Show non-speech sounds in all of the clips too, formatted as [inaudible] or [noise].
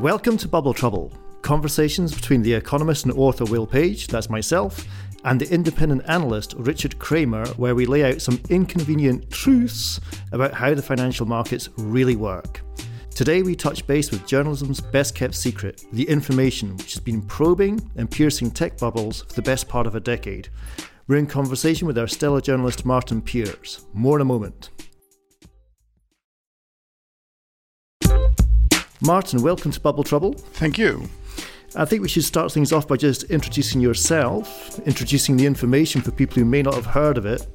Welcome to Bubble Trouble, conversations between the economist and author Will Page, that's myself, and the independent analyst Richard Kramer, where we lay out some inconvenient truths about how the financial markets really work. Today, we touch base with journalism's best kept secret, the information which has been probing and piercing tech bubbles for the best part of a decade. We're in conversation with our stellar journalist Martin Peers. More in a moment. Martin, welcome to Bubble Trouble. Thank you. I think we should start things off by just introducing yourself, introducing the information for people who may not have heard of it,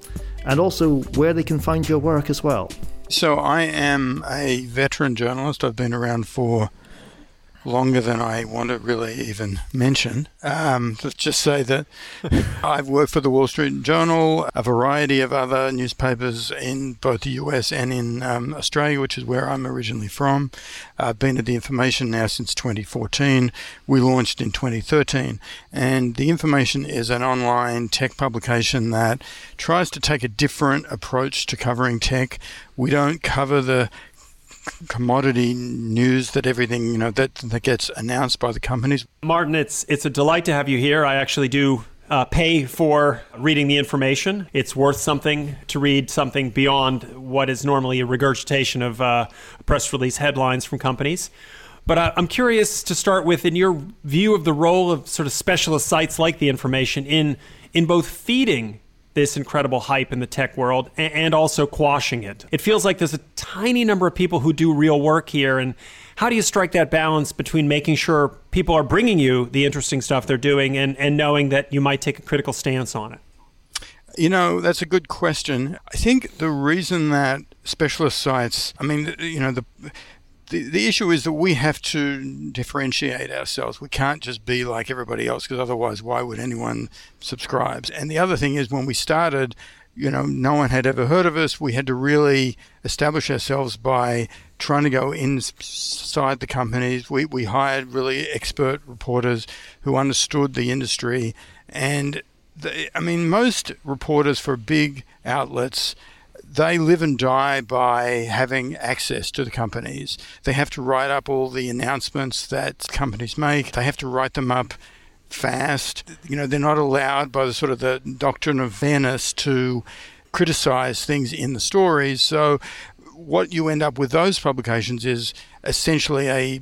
and also where they can find your work as well. So, I am a veteran journalist. I've been around for longer than I want to really even mention. Um, let's just say that [laughs] I've worked for the Wall Street Journal, a variety of other newspapers in both the US and in um, Australia, which is where I'm originally from. I've been at The Information now since 2014. We launched in 2013. And The Information is an online tech publication that tries to take a different approach to covering tech. We don't cover the commodity news that everything you know that that gets announced by the companies. Martin, it's it's a delight to have you here. I actually do uh, pay for reading the information. It's worth something to read something beyond what is normally a regurgitation of uh, press release headlines from companies. But uh, I'm curious to start with, in your view of the role of sort of specialist sites like the information in in both feeding this incredible hype in the tech world and also quashing it. It feels like there's a tiny number of people who do real work here. And how do you strike that balance between making sure people are bringing you the interesting stuff they're doing and, and knowing that you might take a critical stance on it? You know, that's a good question. I think the reason that specialist sites, I mean, you know, the the, the issue is that we have to differentiate ourselves. We can't just be like everybody else because otherwise, why would anyone subscribe? And the other thing is, when we started, you know, no one had ever heard of us. We had to really establish ourselves by trying to go inside the companies. We, we hired really expert reporters who understood the industry. And the, I mean, most reporters for big outlets they live and die by having access to the companies. They have to write up all the announcements that companies make. They have to write them up fast. You know, they're not allowed by the sort of the doctrine of fairness to criticize things in the stories. So what you end up with those publications is essentially a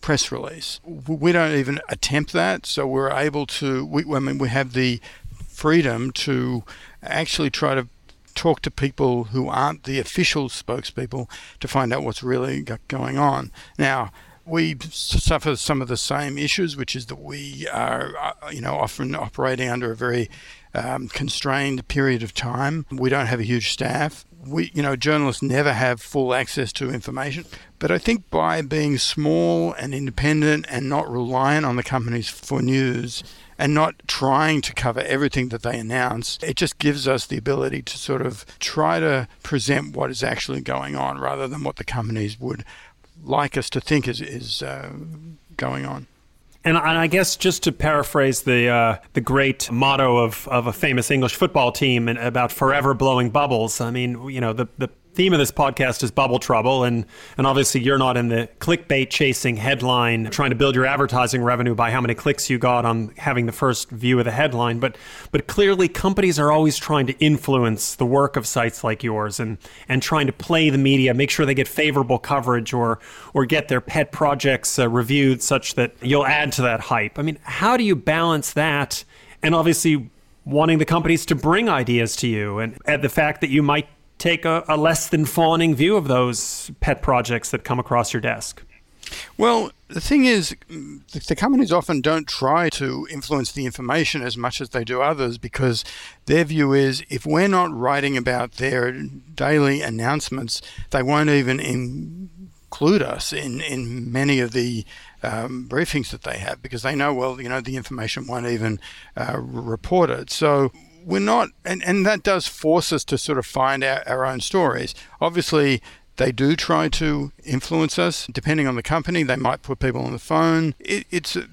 press release. We don't even attempt that, so we're able to. We, I mean, we have the freedom to actually try to talk to people who aren't the official spokespeople to find out what's really going on. Now, we suffer some of the same issues, which is that we are, uh, you know, often operating under a very um, constrained period of time. We don't have a huge staff. We, you know, journalists never have full access to information. But I think by being small and independent and not reliant on the companies for news, and not trying to cover everything that they announce. It just gives us the ability to sort of try to present what is actually going on rather than what the companies would like us to think is, is uh, going on. And I guess just to paraphrase the uh, the great motto of, of a famous English football team and about forever blowing bubbles, I mean, you know, the, the theme of this podcast is bubble trouble, and and obviously you're not in the clickbait chasing headline, trying to build your advertising revenue by how many clicks you got on having the first view of the headline. But but clearly, companies are always trying to influence the work of sites like yours, and and trying to play the media, make sure they get favorable coverage, or or get their pet projects uh, reviewed such that you'll add to that hype. I mean, how do you balance that? And obviously wanting the companies to bring ideas to you and, and the fact that you might take a, a less than fawning view of those pet projects that come across your desk? Well, the thing is, the companies often don't try to influence the information as much as they do others because their view is if we're not writing about their daily announcements, they won't even include us in, in many of the um, briefings that they have because they know, well, you know, the information won't even uh, report it. So we're not, and, and that does force us to sort of find out our own stories. Obviously, they do try to influence us. Depending on the company, they might put people on the phone. It, it's a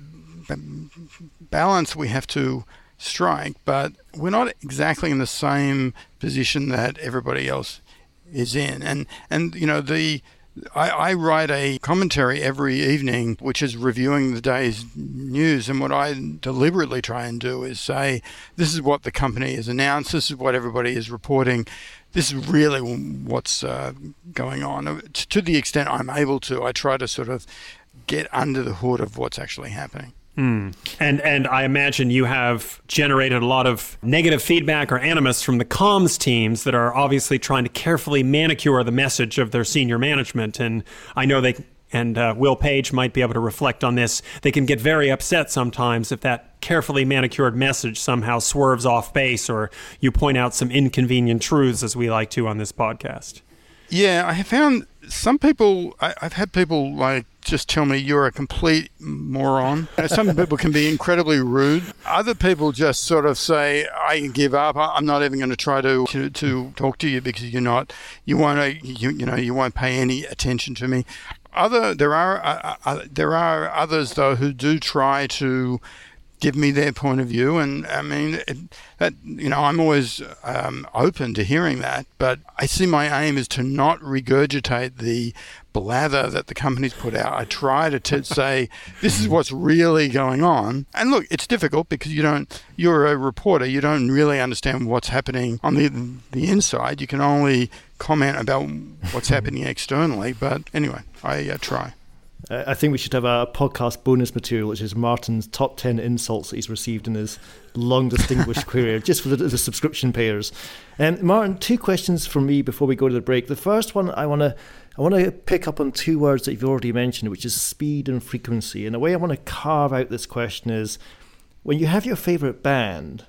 balance we have to strike, but we're not exactly in the same position that everybody else is in. And and you know the I, I, write a commentary every evening, which is reviewing the day's news. And what I deliberately try and do is say, this is what the company has announced, this is what everybody is reporting, this is really what's uh, going on. To the extent I'm able to, I try to sort of get under the hood of what's actually happening. Hmm. And and I imagine you have generated a lot of negative feedback or animus from the comms teams that are obviously trying to carefully manicure the message of their senior management. And I know they and uh, Will Page might be able to reflect on this. They can get very upset sometimes if that carefully manicured message somehow swerves off base or you point out some inconvenient truths, as we like to on this podcast. Yeah, I have found some people. I, have had people like just tell me you're a complete moron. [laughs] Some people can be incredibly rude. Other people just sort of say, "I give up. I'm not even going to try to, to, to talk to you because you're not. You won't. You, you know. You won't pay any attention to me." Other there are uh, uh, uh there are others though who do try to give me their point of view. And I mean, it, that you know, I'm always um, open to hearing that. But I see my aim is to not regurgitate the blather that the companies put out. I try to t- [laughs] say this is what's really going on. And look, it's difficult because you don't. You're a reporter. You don't really understand what's happening on the the inside. You can only comment about what's happening [laughs] externally. But anyway, I uh, try. I think we should have a podcast bonus material, which is Martin's top 10 insults that he's received in his long, distinguished [laughs] career, just for the, the subscription payers. And um, Martin, two questions from me before we go to the break. The first one, I want to I want to pick up on two words that you've already mentioned, which is speed and frequency. And the way I want to carve out this question is when you have your favorite band,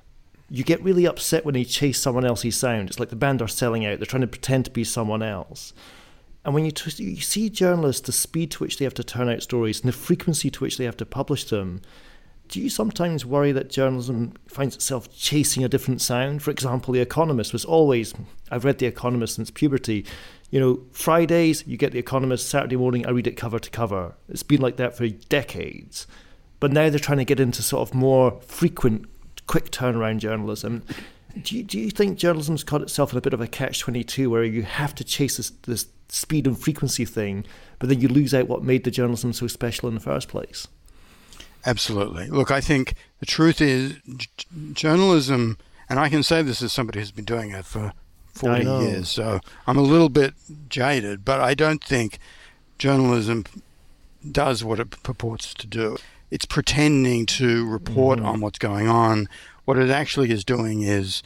you get really upset when they chase someone else's sound. It's like the band are selling out, they're trying to pretend to be someone else. And when you, t- you see journalists, the speed to which they have to turn out stories and the frequency to which they have to publish them, do you sometimes worry that journalism finds itself chasing a different sound? For example, The Economist was always, I've read The Economist since puberty. You know, Fridays, you get The Economist, Saturday morning, I read it cover to cover. It's been like that for decades. But now they're trying to get into sort of more frequent, quick turnaround journalism. Do you, do you think journalism's caught itself in a bit of a catch 22 where you have to chase this, this speed and frequency thing, but then you lose out what made the journalism so special in the first place. Absolutely. Look, I think the truth is j- journalism, and I can say this as somebody who's been doing it for 40 years, so I'm a little bit jaded, but I don't think journalism does what it purports to do. It's pretending to report mm. on what's going on. What it actually is doing is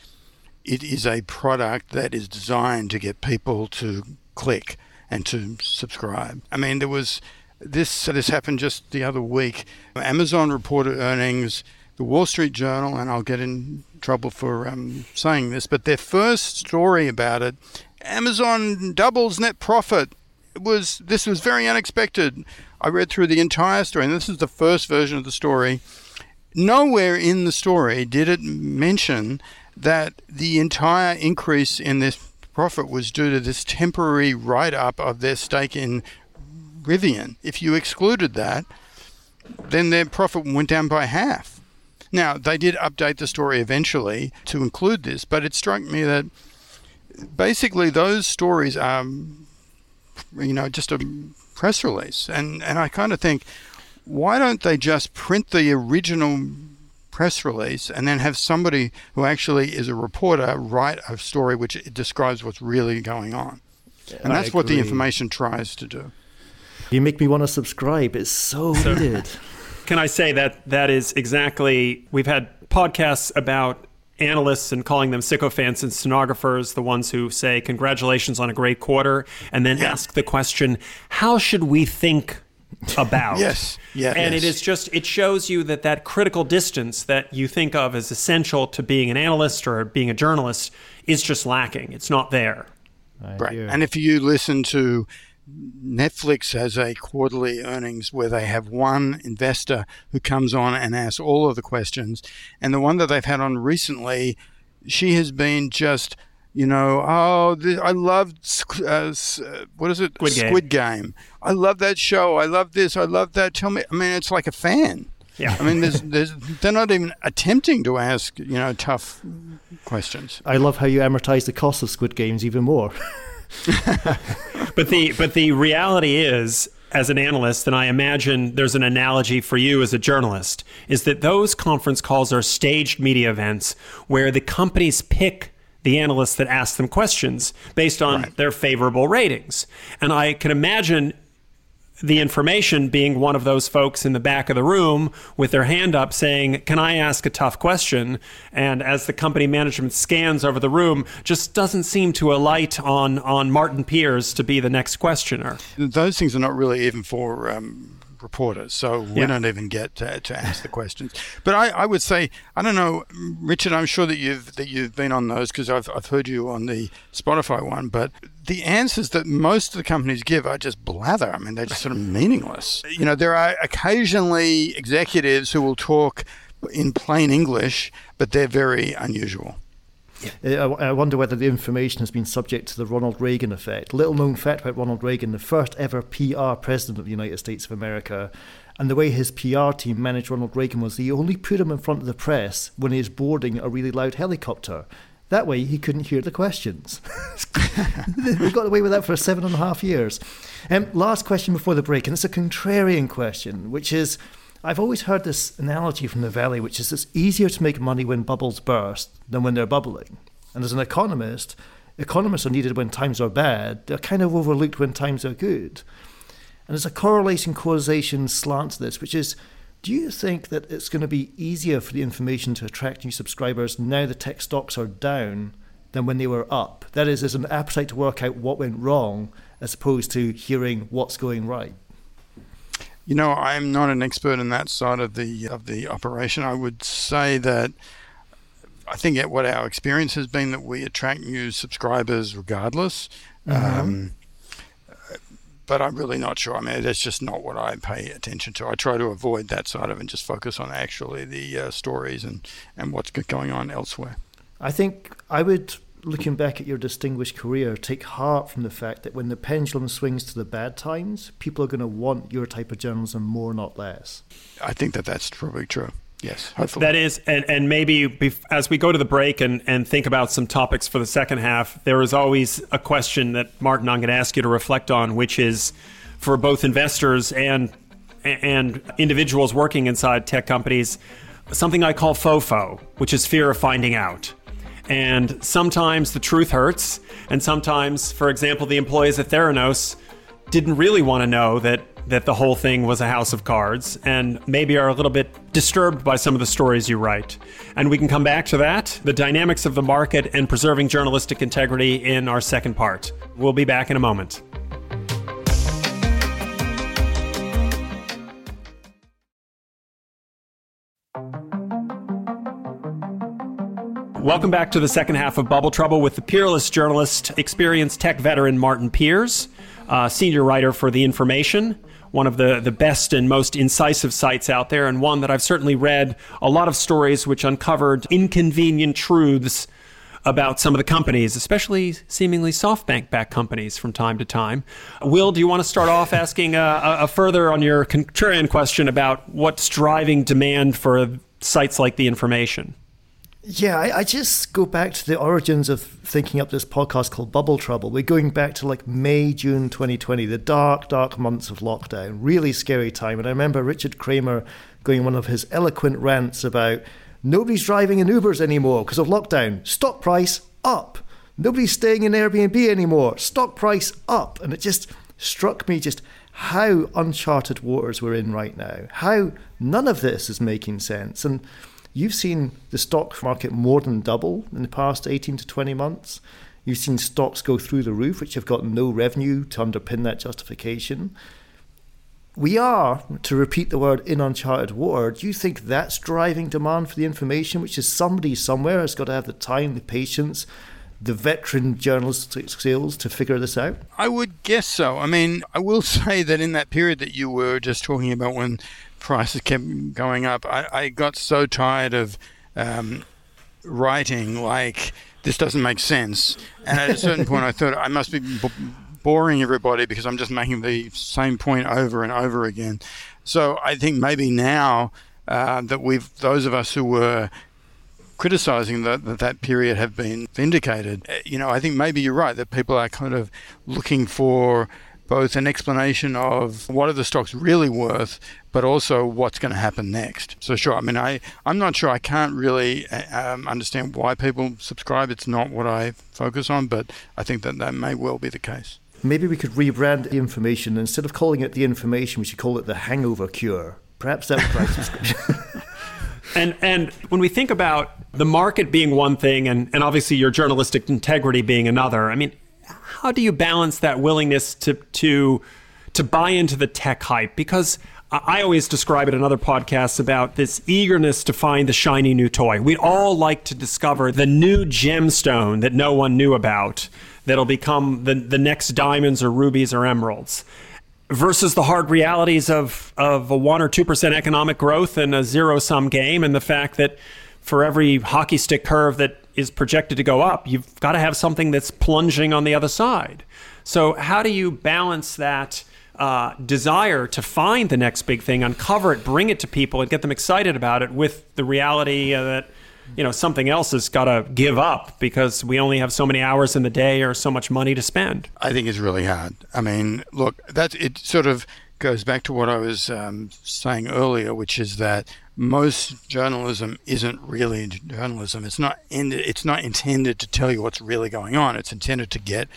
it is a product that is designed to get people to click and to subscribe. I mean, there was this this happened just the other week. Amazon reported earnings. The Wall Street Journal, and I'll get in trouble for um, saying this, but their first story about it, Amazon doubles net profit. It was this was very unexpected. I read through the entire story, and this is the first version of the story. Nowhere in the story did it mention that the entire increase in this profit was due to this temporary write up of their stake in Rivian. If you excluded that, then their profit went down by half. Now, they did update the story eventually to include this, but it struck me that basically those stories are, you know, just a press release, and and I kind of think, why don't they just print the original press release and then have somebody who actually is a reporter write a story which describes what's really going on. And that's what the information tries to do. You make me want to subscribe. It's so needed. [laughs] Can I say that that is exactly we've had podcasts about analysts and calling them sycophants and stenographers, the ones who say congratulations on a great quarter, and then yeah. ask the question, how should we think about. [laughs] yes. Yeah. And yes. it is just it shows you that that critical distance that you think of as essential to being an analyst or being a journalist is just lacking. It's not there. right. And if you listen to Netflix has a quarterly earnings where they have one investor who comes on and asks all of the questions. And the one that they've had on recently, she has been just you know, oh, I love uh, uh, what is it? Squid Game. Squid Game. I love that show. I love this. I love that. Tell me. I mean, it's like a fan. Yeah. I mean, there's, there's, they're not even attempting to ask, you know, tough questions. I love how you amortize the cost of Squid Games even more. [laughs] [laughs] but the but the reality is as an analyst, and I imagine there's an analogy for you as a journalist, is that those conference calls are staged media events where the companies pick the analysts that ask them questions based on right. their favorable ratings. And I can imagine the information being one of those folks in the back of the room with their hand up saying, Can I ask a tough question? And as the company management scans over the room, just doesn't seem to alight on, on Martin Peers to be the next questioner. Those things are not really even for um, reporters, so we yeah. don't even get to, to ask the questions. But I, I, would say, I don't know, Richard. I'm sure that you've that you've been on those because I've I've heard you on the Spotify one. But the answers that most of the companies give are just blather. I mean, they're just sort of meaningless. You know, there are occasionally executives who will talk in plain English, but they're very unusual. Yeah. I wonder whether the information has been subject to the Ronald Reagan effect. Little known fact about Ronald Reagan, the first ever PR president of the United States of America. And the way his PR team managed Ronald Reagan was he only put him in front of the press when he was boarding a really loud helicopter. That way he couldn't hear the questions. [laughs] they got away with that for seven and a half years. Um, last question before the break, and it's a contrarian question, which is I've always heard this analogy from the Valley, which is it's easier to make money when bubbles burst than when they're bubbling. And as an economist, economists are needed when times are bad. They're kind of overlooked when times are good. And there's a correlation causation slant to this, which is do you think that it's going to be easier for the information to attract new subscribers now the tech stocks are down than when they were up? That is, there's an appetite to work out what went wrong as opposed to hearing what's going right. You know, I'm not an expert in that side of the of the operation. I would say that I think at what our experience has been that we attract new subscribers regardless. Mm-hmm. Um, but I'm really not sure. I mean, that's just not what I pay attention to. I try to avoid that side of it and just focus on actually the uh, stories and, and what's going on elsewhere. I think I would looking back at your distinguished career, take heart from the fact that when the pendulum swings to the bad times, people are going to want your type of journalism more, not less. I think that that's probably true. Yes, hopefully. That is, and, and maybe bef- as we go to the break and, and think about some topics for the second half, there is always a question that, Martin, I'm going to ask you to reflect on, which is for both investors and and individuals working inside tech companies, something I call FOFO, which is fear of finding out. And sometimes the truth hurts. And sometimes, for example, the employees at Theranos didn't really want to know that that the whole thing was a house of cards and maybe are a little bit disturbed by some of the stories you write. And we can come back to that, the dynamics of the market and preserving journalistic integrity in our second part. We'll be back in a moment. Welcome back to the second half of Bubble Trouble with the peerless journalist, experienced tech veteran Martin Peers, uh, senior writer for The Information, one of the, the best and most incisive sites out there, and one that I've certainly read a lot of stories which uncovered inconvenient truths about some of the companies, especially seemingly SoftBank backed companies from time to time. Will, do you want to start off asking uh, a, a further on your contrarian question about what's driving demand for sites like The Information? Yeah, I, I, just go back to the origins of thinking up this podcast called Bubble Trouble. We're going back to like May, June 2020, the dark, dark months of lockdown. Really scary time. And I remember Richard Kramer going one of his eloquent rants about nobody's driving in Ubers anymore because of lockdown. Stock price up. Nobody's staying in Airbnb anymore. Stock price up. And it just struck me just how uncharted waters we're in right now. How none of this is making sense. And You've seen the stock market more than double in the past 18 to 20 months. You've seen stocks go through the roof, which have got no revenue to underpin that justification. We are, to repeat the word, in uncharted water. Do you think that's driving demand for the information, which is somebody somewhere has got to have the time, the patience, the veteran journalistic skills to figure this out? I would guess so. I mean, I will [laughs] say that in that period that you were just talking about when prices kept going up. I, I got so tired of um, writing like this doesn't make sense, and at a certain point, I thought I must be b- boring everybody because I'm just making the same point over and over again. So I think maybe now uh, that we've those of us who were criticizing that, that that period have been vindicated. Uh, you know, I think maybe you're right that people are kind of looking for both an explanation of what are the stocks really worth, but also what's going to happen next. So sure, I mean, I I'm not sure. I can't really uh, um, understand why people subscribe. It's not what I focus on, but I think that that may well be the case. Maybe we could rebrand the information instead of calling it the information. We should call it the hangover cure. Perhaps that would drive [laughs] subscription. [laughs] And and when we think about the market being one thing and, and obviously your journalistic integrity being another, I mean, how do you balance that willingness to to to buy into the tech hype? Because I always describe it in other podcasts about this eagerness to find the shiny new toy. We'd all like to discover the new gemstone that no one knew about that'll become the, the next diamonds or rubies or emeralds versus the hard realities of, of a 1 or 2% economic growth and a zero sum game and the fact that for every hockey stick curve that is projected to go up, you've got to have something that's plunging on the other side. So, how do you balance that uh, desire to find the next big thing, uncover it, bring it to people, and get them excited about it with the reality uh, that you know something else has got to give up because we only have so many hours in the day or so much money to spend? I think it's really hard. I mean, look, that's it sort of goes back to what I was um, saying earlier, which is that most journalism isn't really journalism. It's not in, it's not intended to tell you what's really going on. It's intended to get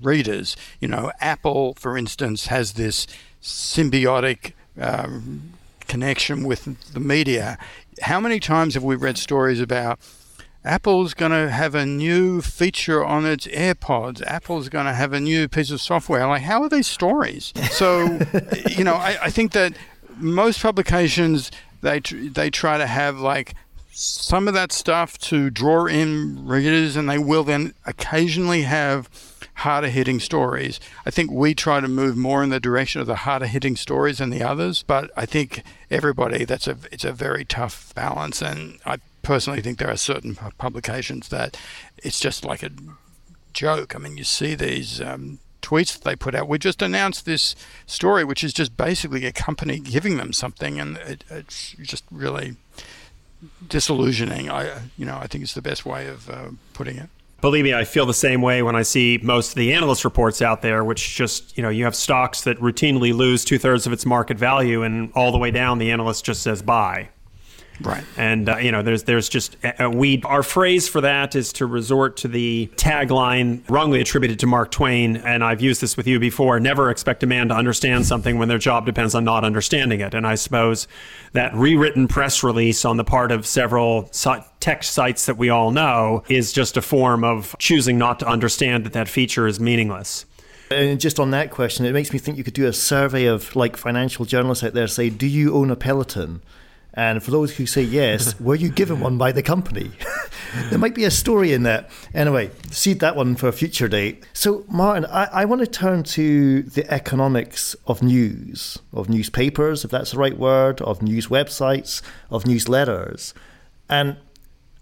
readers. You know, Apple, for instance, has this symbiotic um, connection with the media. How many times have we read stories about? Apple's going to have a new feature on its AirPods. Apple's going to have a new piece of software. Like, how are these stories? So, [laughs] you know, I, I think that most publications they tr- they try to have like some of that stuff to draw in readers, and they will then occasionally have harder hitting stories. I think we try to move more in the direction of the harder hitting stories than the others, but I think everybody that's a it's a very tough balance, and I personally think there are certain publications that it's just like a joke. I mean, you see these. Um, tweets that they put out. We just announced this story, which is just basically a company giving them something, and it, it's just really disillusioning. I, you know, I think it's the best way of uh, putting it. Believe me, I feel the same way when I see most of the analyst reports out there, which just, you know, you have stocks that routinely lose two thirds of its market value, and all the way down, the analyst just says buy. Right. And uh, you know, there's there's just uh, we our phrase for that is to resort to the tagline wrongly attributed to Mark Twain, and I've used this with you before. Never expect a man to understand something when their job depends on not understanding it. And I suppose that rewritten press release on the part of several tech sites that we all know is just a form of choosing not to understand that that feature is meaningless. And just on that question, it makes me think you could do a survey of like financial journalists out there say, Do you own a Peloton? And for those who say yes, were you given one by the company? [laughs] there might be a story in that. Anyway, seed that one for a future date. So, Martin, I, I want to turn to the economics of news, of newspapers, if that's the right word, of news websites, of newsletters. And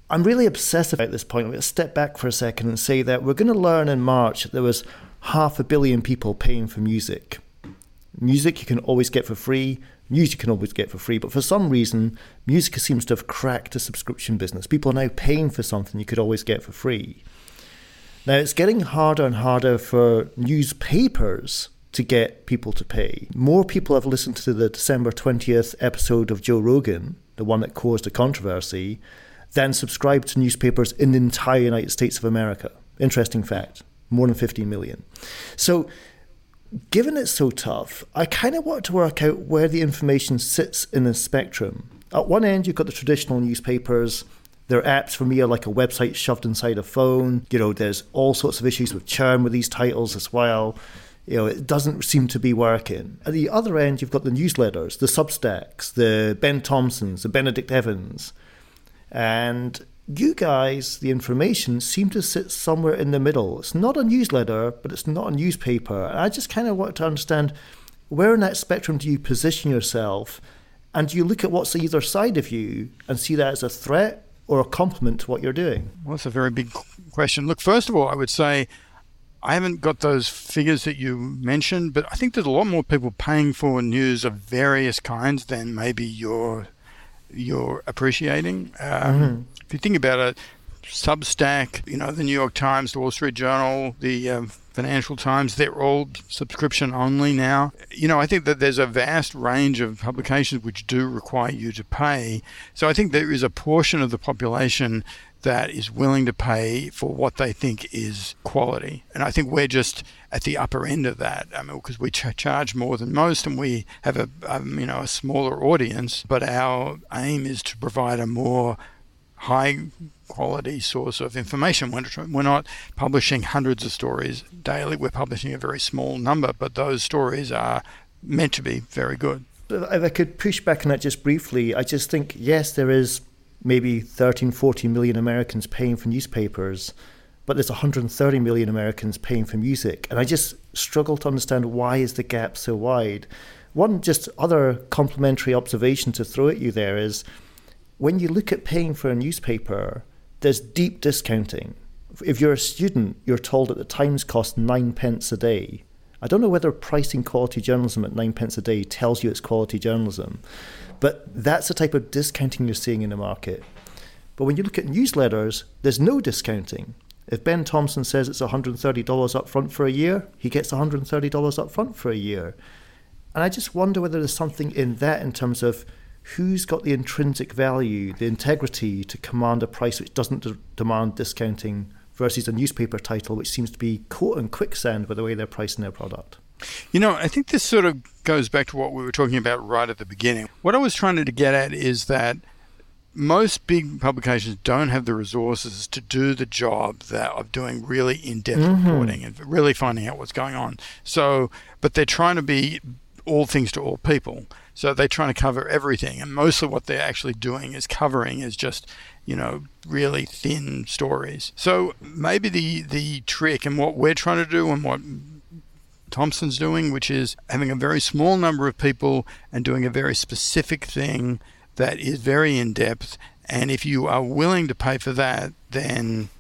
I'm really obsessive at this point. I'm going to step back for a second and say that we're going to learn in March that there was half a billion people paying for music Music you can always get for free. News you can always get for free. But for some reason, music seems to have cracked the subscription business. People are now paying for something you could always get for free. Now, it's getting harder and harder for newspapers to get people to pay. More people have listened to the December 20th episode of Joe Rogan, the one that caused the controversy, than subscribed to newspapers in the entire United States of America. Interesting fact. More than 50 million. So, given it's so tough, I kind of want to work out where the information sits in the spectrum. At one end, you've got the traditional newspapers. Their apps for me are like a website shoved inside a phone. You know, there's all sorts of issues with churn with these titles as well. You know, it doesn't seem to be working. At the other end, you've got the newsletters, the Substacks, the Ben Thompsons, the Benedict Evans. And you guys, the information, seem to sit somewhere in the middle. It's not a newsletter, but it's not a newspaper. And I just kind of want to understand where in that spectrum do you position yourself? And do you look at what's either side of you and see that as a threat or a compliment to what you're doing? Well, that's a very big question. Look, first of all, I would say I haven't got those figures that you mentioned, but I think there's a lot more people paying for news of various kinds than maybe you're you're appreciating. Um, mm-hmm. If you think about it, Substack, you know, the New York Times, the Wall Street Journal, the um, Financial Times, they're all subscription only now. You know, I think that there's a vast range of publications which do require you to pay. So I think there is a portion of the population that is willing to pay for what they think is quality. And I think we're just at the upper end of that. I mean, because we ch- charge more than most, and we have a um, you know a smaller audience. But our aim is to provide a more high quality source of information. We're not publishing hundreds of stories daily. We're publishing a very small number, but those stories are meant to be very good. If I could push back on that just briefly, I just think yes, there is maybe 13, 14 million Americans paying for newspapers, but there's 130 million Americans paying for music. And I just struggle to understand why is the gap so wide. One just other complementary observation to throw at you there is when you look at paying for a newspaper, there's deep discounting. If you're a student, you're told that the Times costs nine pence a day. I don't know whether pricing quality journalism at nine pence a day tells you it's quality journalism. But that's the type of discounting you're seeing in the market. But when you look at newsletters, there's no discounting. If Ben Thompson says it's $130 up front for a year, he gets $130 up front for a year. And I just wonder whether there's something in that in terms of who's got the intrinsic value, the integrity to command a price which doesn't de- demand discounting versus a newspaper title which seems to be caught in quicksand by the way they're pricing their product. You know, I think this sort of goes back to what we were talking about right at the beginning. What I was trying to get at is that most big publications don't have the resources to do the job that of doing really in-depth mm-hmm. reporting and really finding out what's going on. So, but they're trying to be all things to all people. So they're trying to cover everything, and mostly what they're actually doing is covering is just, you know, really thin stories. So maybe the the trick and what we're trying to do and what Thompson's doing, which is having a very small number of people and doing a very specific thing that is very in depth. And if you are willing to pay for that, then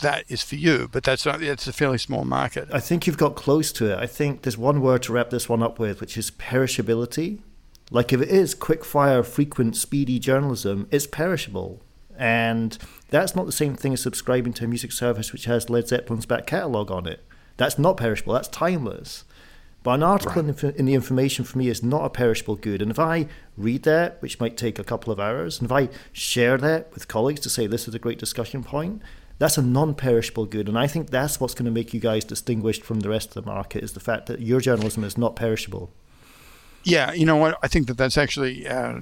that is for you. But that's not, it's a fairly small market. I think you've got close to it. I think there's one word to wrap this one up with, which is perishability. Like if it is quick fire, frequent, speedy journalism, it's perishable. And that's not the same thing as subscribing to a music service which has Led Zeppelin's back catalogue on it. That's not perishable. That's timeless. But an article right. in, in, the information for me is not a perishable good. And if I read that, which might take a couple of hours, and if I share that with colleagues to say this is a great discussion point, that's a non-perishable good. And I think that's what's going to make you guys distinguished from the rest of the market is the fact that your journalism is not perishable. Yeah, you know what? I think that that's actually uh,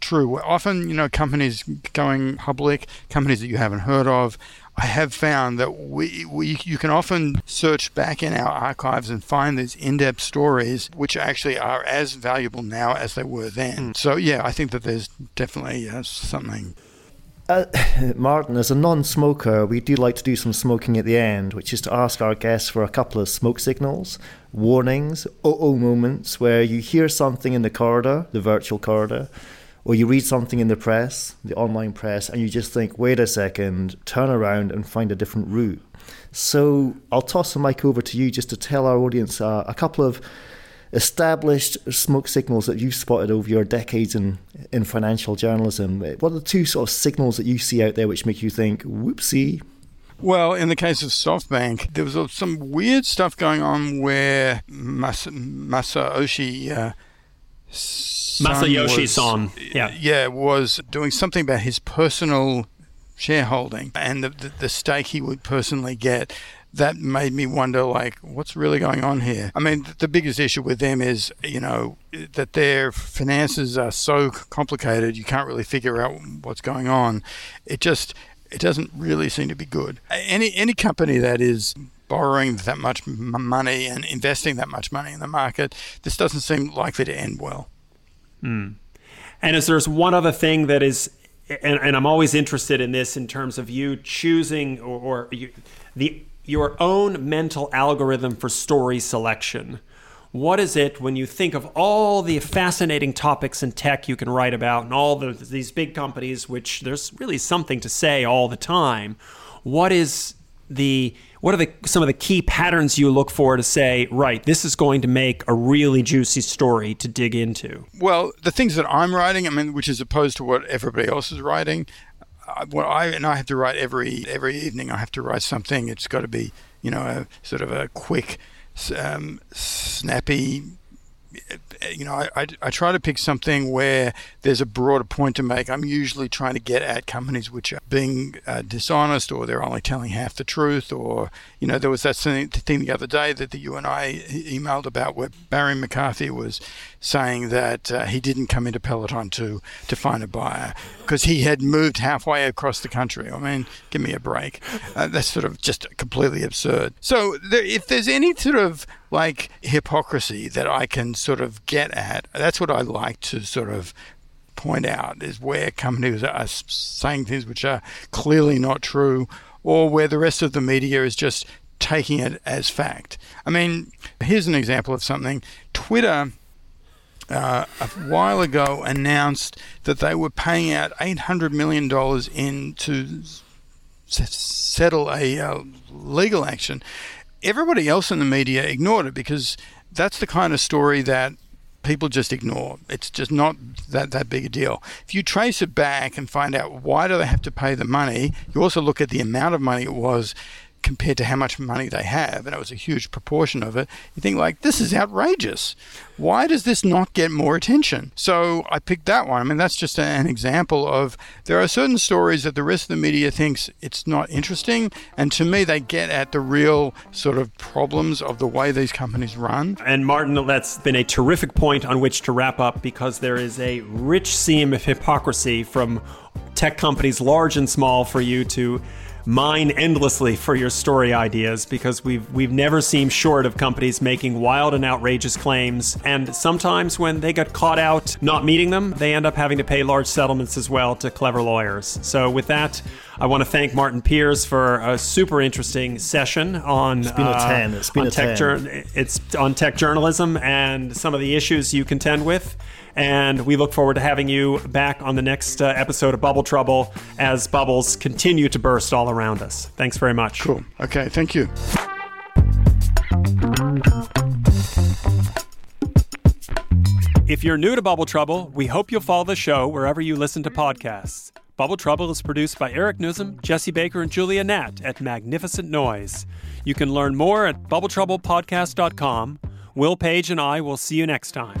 true. Often, you know, companies going public, companies that you haven't heard of, I have found that we, we you can often search back in our archives and find these in-depth stories which actually are as valuable now as they were then. Mm. So yeah, I think that there's definitely uh, something. Uh, [laughs] Martin, as a non-smoker, we do like to do some smoking at the end, which is to ask our guests for a couple of smoke signals, warnings, oh-oh moments where you hear something in the corridor, the virtual corridor, or you read something in the press, the online press, and you just think, wait a second, turn around and find a different route. So I'll toss the mic over to you just to tell our audience uh, a couple of established smoke signals that you've spotted over your decades in, in financial journalism? What are the two sort of signals that you see out there which make you think, whoopsie? Well, in the case of SoftBank, there was some weird stuff going on where Mas- Masayoshi. Uh, Masayoshi Son, yeah, yeah, was doing something about his personal shareholding and the, the, the stake he would personally get that made me wonder like what's really going on here? I mean the biggest issue with them is you know that their finances are so complicated you can't really figure out what's going on. It just it doesn't really seem to be good. Any any company that is borrowing that much money and investing that much money in the market this doesn't seem likely to end well. Mm. and is there's one other thing that is and, and I'm always interested in this in terms of you choosing or, or you, the your own mental algorithm for story selection. What is it when you think of all the fascinating topics in tech you can write about and all the, these big companies, which there's really something to say all the time? What is the what are the some of the key patterns you look for to say right this is going to make a really juicy story to dig into well the things that i'm writing i mean which is opposed to what everybody else is writing what i and i have to write every every evening i have to write something it's got to be you know a sort of a quick um, snappy you know, I, I, I, try to pick something where there's a broader point to make. I'm usually trying to get at companies which are being uh, dishonest or they're only telling half the truth. Or, you know, there was that thing the other day that the, you and I emailed about where Barry McCarthy was saying that uh, he didn't come into Peloton to, to find a buyer because he had moved halfway across the country. I mean, give me a break. Uh, that's sort of just completely absurd. So there, if there's any sort of like hypocrisy that I can sort of get at. That's what I like to sort of point out is where companies are saying things which are clearly not true or where the rest of the media is just taking it as fact. I mean, here's an example of something. Twitter uh, a while ago announced that they were paying out $800 million in to settle a uh, legal action everybody else in the media ignored it because that's the kind of story that people just ignore. It's just not that, that big a deal. If you trace it back and find out why do they have to pay the money, you also look at the amount of money it was compared to how much money they have, and it was a huge proportion of it, you think like this is outrageous. Why does this not get more attention? So I picked that one. I mean, that's just an example of there are certain stories that the rest of the media thinks it's not interesting, and to me, they get at the real sort of problems of the way these companies run. And Martin, that's been a terrific point on which to wrap up because there is a rich seam of hypocrisy from tech companies, large and small, for you to mine endlessly for your story ideas because we've we've never seemed short of companies making wild and outrageous claims. And sometimes when they get caught out not meeting them they end up having to pay large settlements as well to clever lawyers. So with that I want to thank Martin Peers for a super interesting session on it's been a 10 it's been a tech 10. it's on tech journalism and some of the issues you contend with and we look forward to having you back on the next uh, episode of Bubble Trouble as bubbles continue to burst all around us. Thanks very much. Cool. Okay. Thank you. If you're new to Bubble Trouble, we hope you'll follow the show wherever you listen to podcasts. Bubble Trouble is produced by Eric Newsom, Jesse Baker, and Julia Nat at Magnificent Noise. You can learn more at bubbletroublepodcast.com. Will Page and I will see you next time.